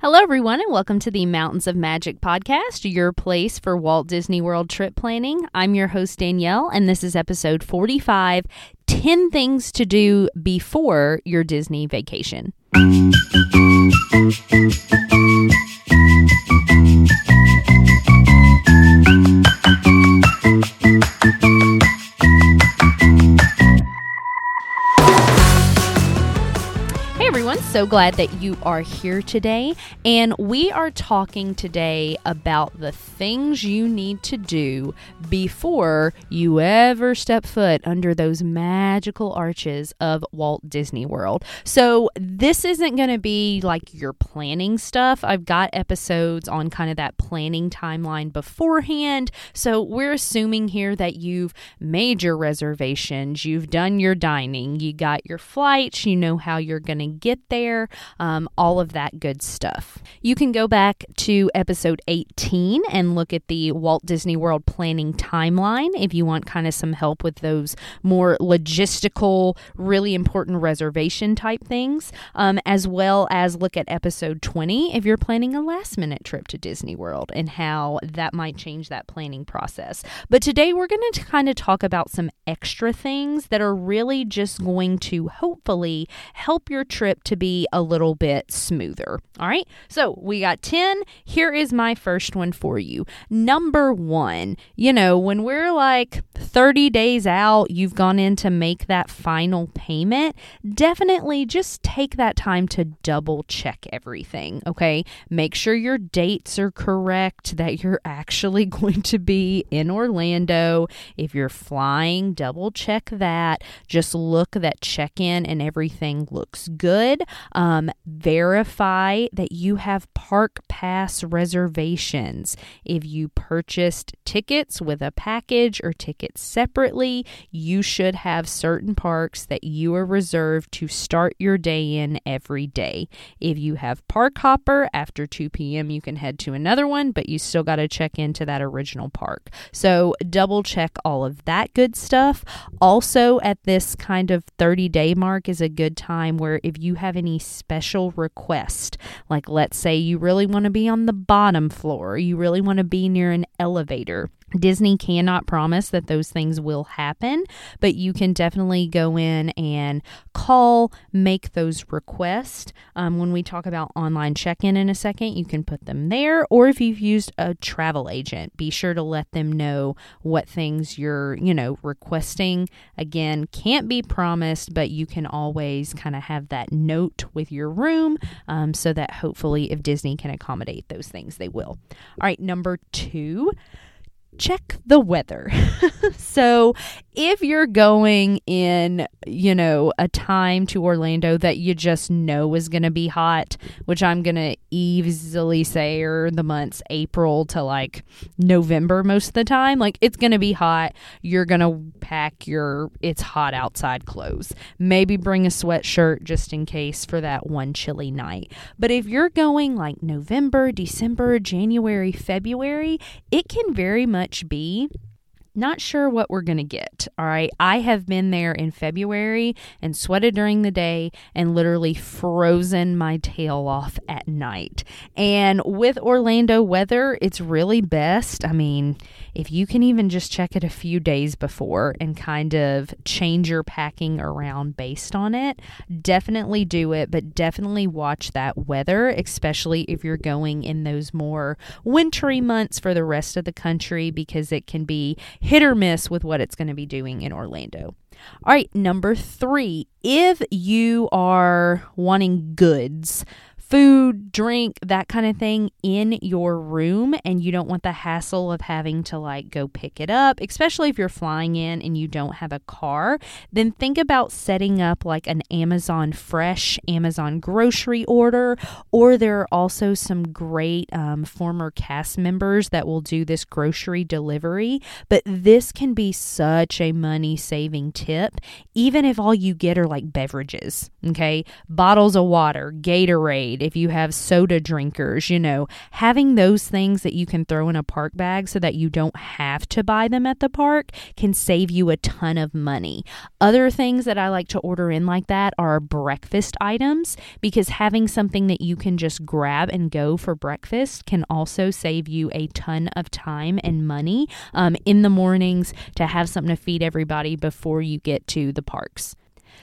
Hello, everyone, and welcome to the Mountains of Magic podcast, your place for Walt Disney World trip planning. I'm your host, Daniele, and this is episode 45 10 Things to Do Before Your Disney Vacation. So glad that you are here today. And we are talking today about the things you need to do before you ever step foot under those magical arches of Walt Disney World. So, this isn't going to be like your planning stuff. I've got episodes on kind of that planning timeline beforehand. So, we're assuming here that you've made your reservations, you've done your dining, you got your flights, you know how you're going to get there there, um, all of that good stuff. You can go back to episode 18 and look at the Walt Disney World planning timeline if you want kind of some help with those more logistical, really important reservation type things, um, as well as look at episode 20 if you're planning a last minute trip to Disney World and how that might change that planning process. But today we're going to kind of talk about some extra things that are really just going to hopefully help your trip to be a little bit smoother. All right. So we got 10. Here is my first one for you. Number one, you know, when we're like 30 days out, you've gone in to make that final payment, definitely just take that time to double check everything. Okay. Make sure your dates are correct, that you're actually going to be in Orlando. If you're flying, double check that. Just look that check in and everything looks good. Um, verify that you have park pass reservations. If you purchased tickets with a package or tickets separately, you should have certain parks that you are reserved to start your day in every day. If you have Park Hopper, after 2 p.m., you can head to another one, but you still got to check into that original park. So double check all of that good stuff. Also, at this kind of 30 day mark is a good time where if you have any special request, like let's say you really want to be on the bottom floor, you really want to be near an elevator, Disney cannot promise that those things will happen, but you can definitely go in and call, make those requests. Um, when we talk about online check in in a second, you can put them there. Or if you've used a travel agent, be sure to let them know what things you're, you know, requesting. Again, can't be promised, but you can always kind of have that note with your room um, so that hopefully, if Disney can accommodate those things, they will. All right, number two check the weather. so, if you're going in, you know, a time to Orlando that you just know is going to be hot, which I'm going to easily say are the months April to like November most of the time, like it's going to be hot, you're going to pack your it's hot outside clothes. Maybe bring a sweatshirt just in case for that one chilly night. But if you're going like November, December, January, February, it can very much much be not sure what we're going to get. All right. I have been there in February and sweated during the day and literally frozen my tail off at night. And with Orlando weather, it's really best. I mean, if you can even just check it a few days before and kind of change your packing around based on it, definitely do it. But definitely watch that weather, especially if you're going in those more wintry months for the rest of the country, because it can be hit or miss with what it's going to be doing in Orlando. All right, number three, if you are wanting goods, food, drink, that kind of thing in your room and you don't want the hassle of having to like go pick it up, especially if you're flying in and you don't have a car, then think about setting up like an Amazon Fresh, Amazon grocery order, or there are also some great um, former cast members that will do this grocery delivery. But this can be such a money saving tip, even if all you get are like beverages, okay? Bottles of water, Gatorade If you have soda drinkers, you know, having those things that you can throw in a park bag so that you don't have to buy them at the park can save you a ton of money. Other things that I like to order in like that are breakfast items because having something that you can just grab and go for breakfast can also save you a ton of time and money um, in the mornings to have something to feed everybody before you get to the parks.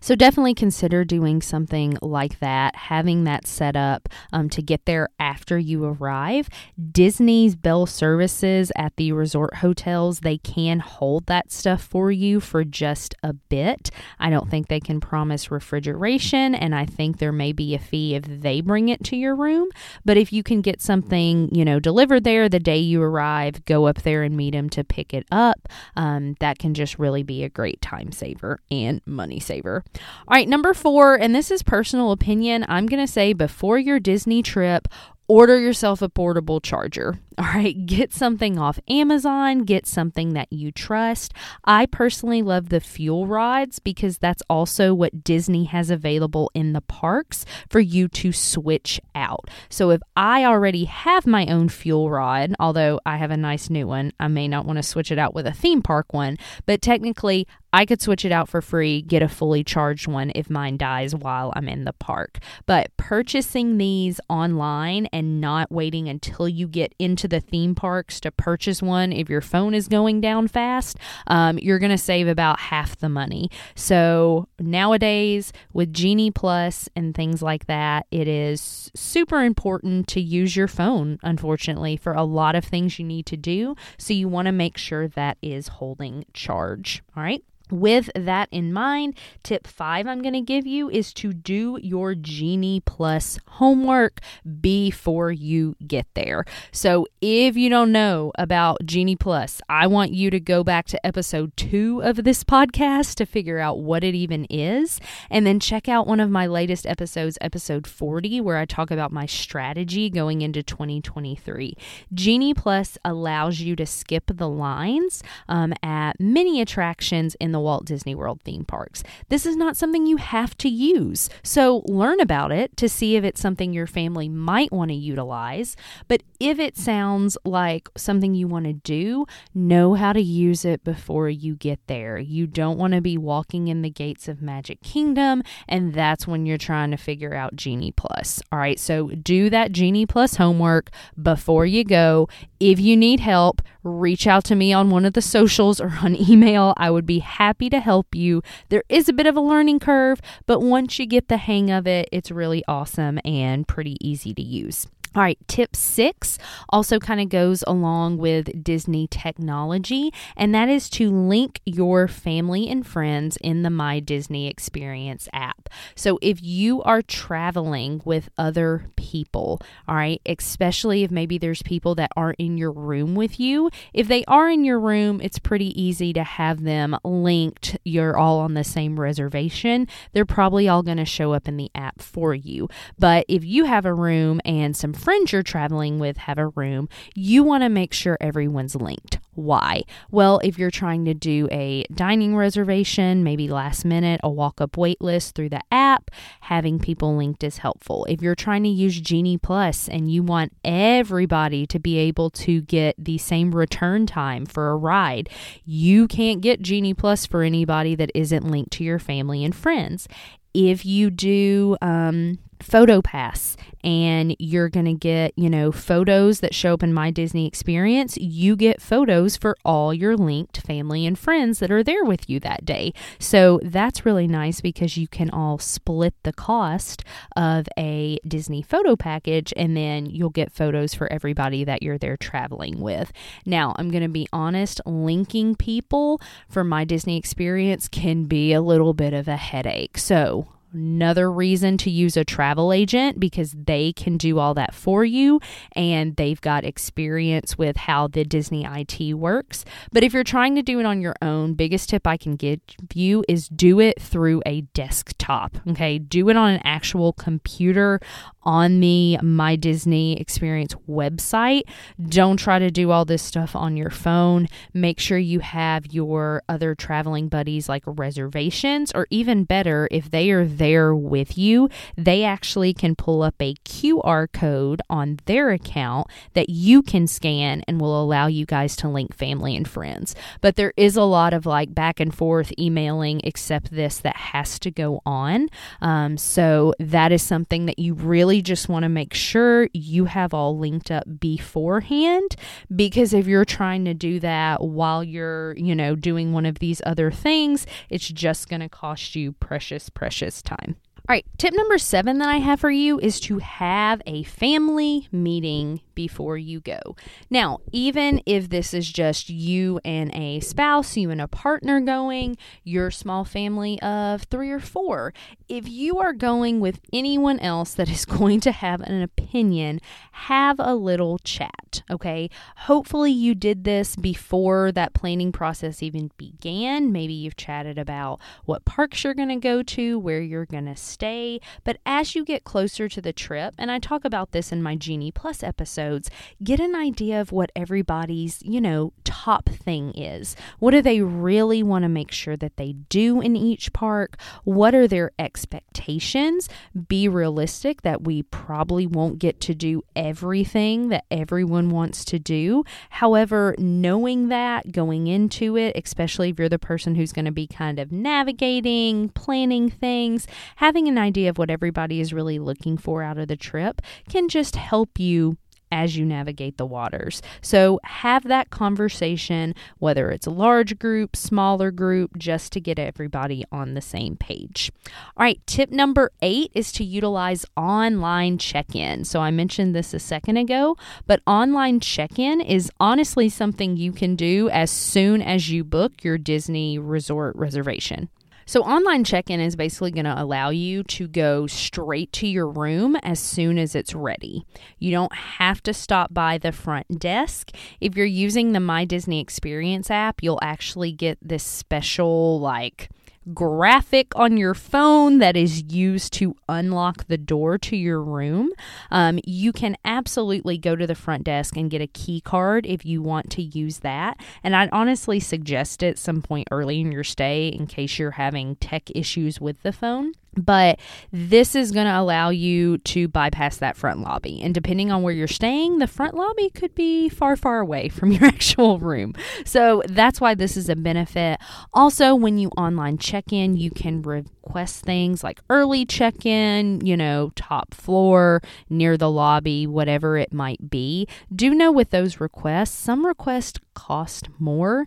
So definitely consider doing something like that, having that set up um, to get there after you arrive. Disney's Bell services at the resort hotels, they can hold that stuff for you for just a bit. I don't think they can promise refrigeration, and I think there may be a fee if they bring it to your room. But if you can get something, you know, delivered there the day you arrive, go up there and meet them to pick it up, um, that can just really be a great time saver and money saver. All right, number four, and this is personal opinion. I'm going to say before your Disney trip, order yourself a portable charger. All right, get something off Amazon, get something that you trust. I personally love the fuel rods because that's also what Disney has available in the parks for you to switch out. So if I already have my own fuel rod, although I have a nice new one, I may not want to switch it out with a theme park one, but technically I could switch it out for free, get a fully charged one if mine dies while I'm in the park. But purchasing these online and not waiting until you get into the theme parks to purchase one if your phone is going down fast, um, you're going to save about half the money. So nowadays, with Genie Plus and things like that, it is super important to use your phone, unfortunately, for a lot of things you need to do. So you want to make sure that is holding charge. All right. With that in mind, tip five I'm going to give you is to do your Genie Plus homework before you get there. So, if you don't know about Genie Plus, I want you to go back to episode two of this podcast to figure out what it even is. And then check out one of my latest episodes, episode 40, where I talk about my strategy going into 2023. Genie Plus allows you to skip the lines um, at many attractions in the the Walt Disney World theme parks. This is not something you have to use. So learn about it to see if it's something your family might want to utilize. But if it sounds like something you want to do, know how to use it before you get there. You don't want to be walking in the gates of Magic Kingdom, and that's when you're trying to figure out Genie Plus. All right, so do that Genie Plus homework before you go. If you need help, reach out to me on one of the socials or on email. I would be happy to help you. There is a bit of a learning curve, but once you get the hang of it, it's really awesome and pretty easy to use. All right, tip six also kind of goes along with Disney technology, and that is to link your family and friends in the My Disney Experience app. So if you are traveling with other people, all right, especially if maybe there's people that aren't in your room with you, if they are in your room, it's pretty easy to have them linked. You're all on the same reservation. They're probably all going to show up in the app for you. But if you have a room and some friends you're traveling with have a room, you want to make sure everyone's linked. Why? Well, if you're trying to do a dining reservation, maybe last minute, a walk up wait list through the app, having people linked is helpful. If you're trying to use Genie Plus and you want everybody to be able to get the same return time for a ride, you can't get Genie Plus for anybody that isn't linked to your family and friends. If you do, um, photo pass and you're going to get, you know, photos that show up in my Disney experience, you get photos for all your linked family and friends that are there with you that day. So that's really nice because you can all split the cost of a Disney photo package and then you'll get photos for everybody that you're there traveling with. Now, I'm going to be honest, linking people for my Disney experience can be a little bit of a headache. So, another reason to use a travel agent because they can do all that for you and they've got experience with how the Disney IT works. But if you're trying to do it on your own, biggest tip I can give you is do it through a desktop. Okay, do it on an actual computer on the My Disney Experience website. Don't try to do all this stuff on your phone. Make sure you have your other traveling buddies like reservations, or even better, if they are there with you, they actually can pull up a QR code on their account that you can scan and will allow you guys to link family and friends. But there is a lot of like back and forth emailing, except this, that has to go on. Um, so that is something that you really just want to make sure you have all linked up beforehand because if you're trying to do that while you're, you know, doing one of these other things, it's just going to cost you precious, precious time. All right, tip number seven that I have for you is to have a family meeting before you go. Now, even if this is just you and a spouse, you and a partner going, your small family of three or four, if you are going with anyone else that is going to have an opinion, have a little chat, okay? Hopefully, you did this before that planning process even began. Maybe you've chatted about what parks you're going to go to, where you're going to stay. But as you get closer to the trip, and I talk about this in my Genie Plus episode episodes, get an idea of what everybody's, you know, top thing is. What do they really want to make sure that they do in each park? What are their expectations? Be realistic that we probably won't get to do everything that everyone wants to do. However, knowing that going into it, especially if you're the person who's going to be kind of navigating, planning things, having an idea of what everybody is really looking for out of the trip can just help you as you navigate the waters. So have that conversation, whether it's a large group, smaller group, just to get everybody on the same page. All right, tip number eight is to utilize online check in. So I mentioned this a second ago, but online check in is honestly something you can do as soon as you book your Disney resort reservation. So, online check in is basically going to allow you to go straight to your room as soon as it's ready. You don't have to stop by the front desk. If you're using the My Disney Experience app, you'll actually get this special, like, graphic on your phone that is used to unlock the door to your room. Um, you can absolutely go to the front desk and get a key card if you want to use that. And I'd honestly suggest it some point early in your stay in case you're having tech issues with the phone. But this is going to allow you to bypass that front lobby. And depending on where you're staying, the front lobby could be far, far away from your actual room. So that's why this is a benefit. Also, when you online check in, you can request things like early check in, you know, top floor, near the lobby, whatever it might be. Do know with those requests, some requests cost more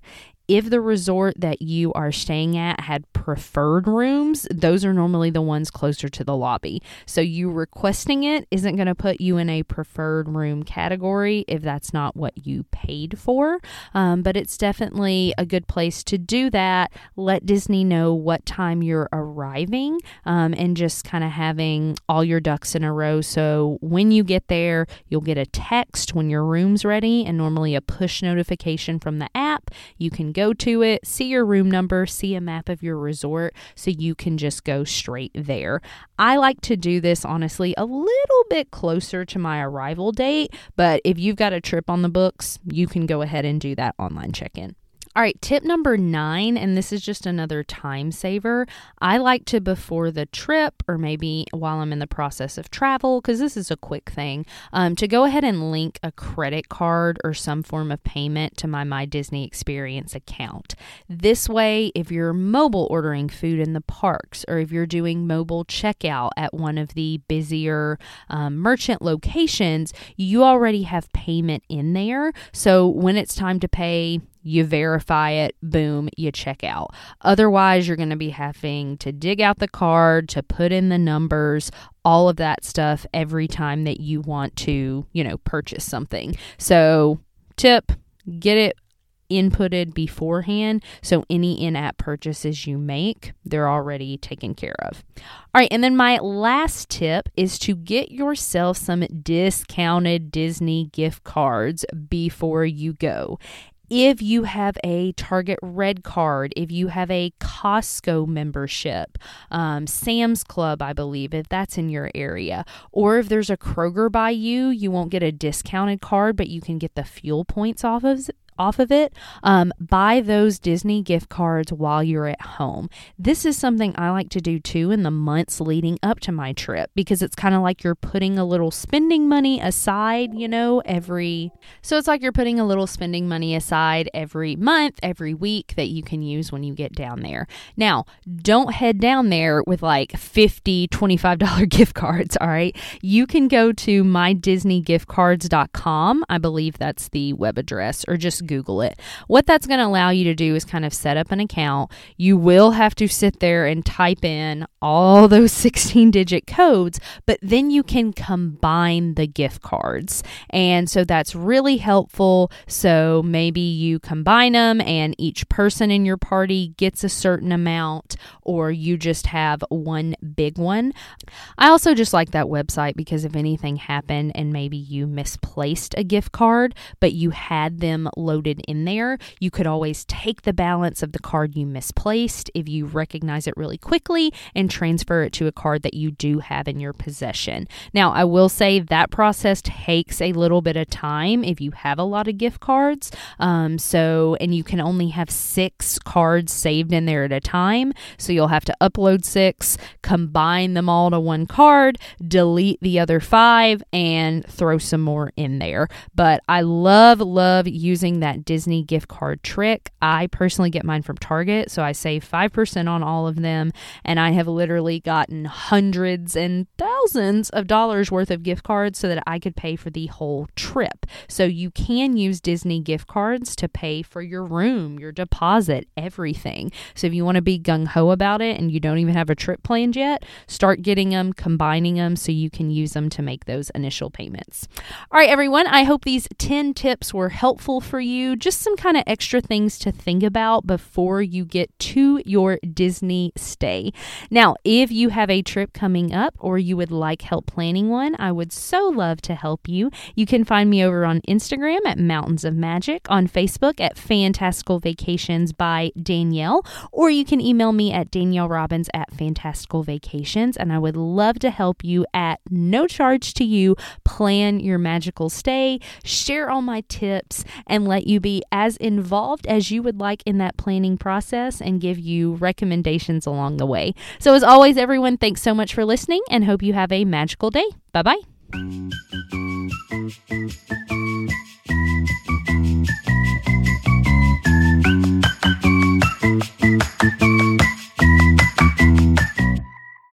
if the resort that you are staying at had preferred rooms, those are normally the ones closer to the lobby. So you requesting it isn't going to put you in a preferred room category if that's not what you paid for. Um, but it's definitely a good place to do that. Let Disney know what time you're arriving um, and just kind of having all your ducks in a row. So when you get there, you'll get a text when your room's ready and normally a push notification from the app. You can go to it, see your room number, see a map of your resort so you can just go straight there. I like to do this honestly a little bit closer to my arrival date, but if you've got a trip on the books, you can go ahead and do that online check in. All right, tip number nine, and this is just another time saver. I like to, before the trip, or maybe while I'm in the process of travel, because this is a quick thing, um, to go ahead and link a credit card or some form of payment to my My Disney Experience account. This way, if you're mobile ordering food in the parks, or if you're doing mobile checkout at one of the busier um, merchant locations, you already have payment in there. So when it's time to pay, you verify it, boom, you check out. Otherwise, you're going to be having to dig out the card, to put in the numbers, all of that stuff every time that you want to, you know, purchase something. So, tip, get it inputted beforehand. So any in app purchases you make, they're already taken care of. All right, and then my last tip is to get yourself some discounted Disney gift cards before you go. If you have a Target Red card, if you have a Costco membership, um, Sam's Club, I believe, if that's in your area, or if there's a Kroger by you, you won't get a discounted card, but you can get the fuel points off of off of it, um, buy those Disney gift cards while you're at home. This is something I like to do too in the months leading up to my trip because it's kind of like you're putting a little spending money aside, you know, every. So it's like you're putting a little spending money aside every month, every week that you can use when you get down there. Now, don't head down there with like 50 $25 gift cards, all right? You can go to mydisneygiftcards.com. I believe that's the web address, or just Google it. What that's going to allow you to do is kind of set up an account. You will have to sit there and type in all those 16 digit codes, but then you can combine the gift cards. And so that's really helpful. So maybe you combine them and each person in your party gets a certain amount, or you just have one big one. I also just like that website because if anything happened and maybe you misplaced a gift card, but you had them loaded in there. You could always take the balance of the card you misplaced if you recognize it really quickly and transfer it to a card that you do have in your possession. Now, I will say that process takes a little bit of time if you have a lot of gift cards. Um, so, and you can only have six cards saved in there at a time. So you'll have to upload six, combine them all to one card, delete the other five, and throw some more in there. But I love, love using that Disney gift card trick. I personally get mine from Target, so I save 5% on all of them, and I have literally gotten hundreds and thousands of dollars worth of gift cards so that I could pay for the whole trip. So you can use Disney gift cards to pay for your room, your deposit, everything. So if you want to be gung ho about it and you don't even have a trip planned yet, start getting them, combining them so you can use them to make those initial payments. All right, everyone, I hope these 10 tips were helpful for you you just some kind of extra things to think about before you get to your Disney stay. Now, if you have a trip coming up or you would like help planning one, I would so love to help you. You can find me over on Instagram at Mountains of Magic, on Facebook at Fantastical Vacations by Daniele, or you can email me at Daniele Robbins at Fantastical Vacations, and I would love to help you at no charge to you plan your magical stay, share all my tips, and let you be as involved as you would like in that planning process and give you recommendations along the way. So, as always, everyone, thanks so much for listening and hope you have a magical day. Bye bye.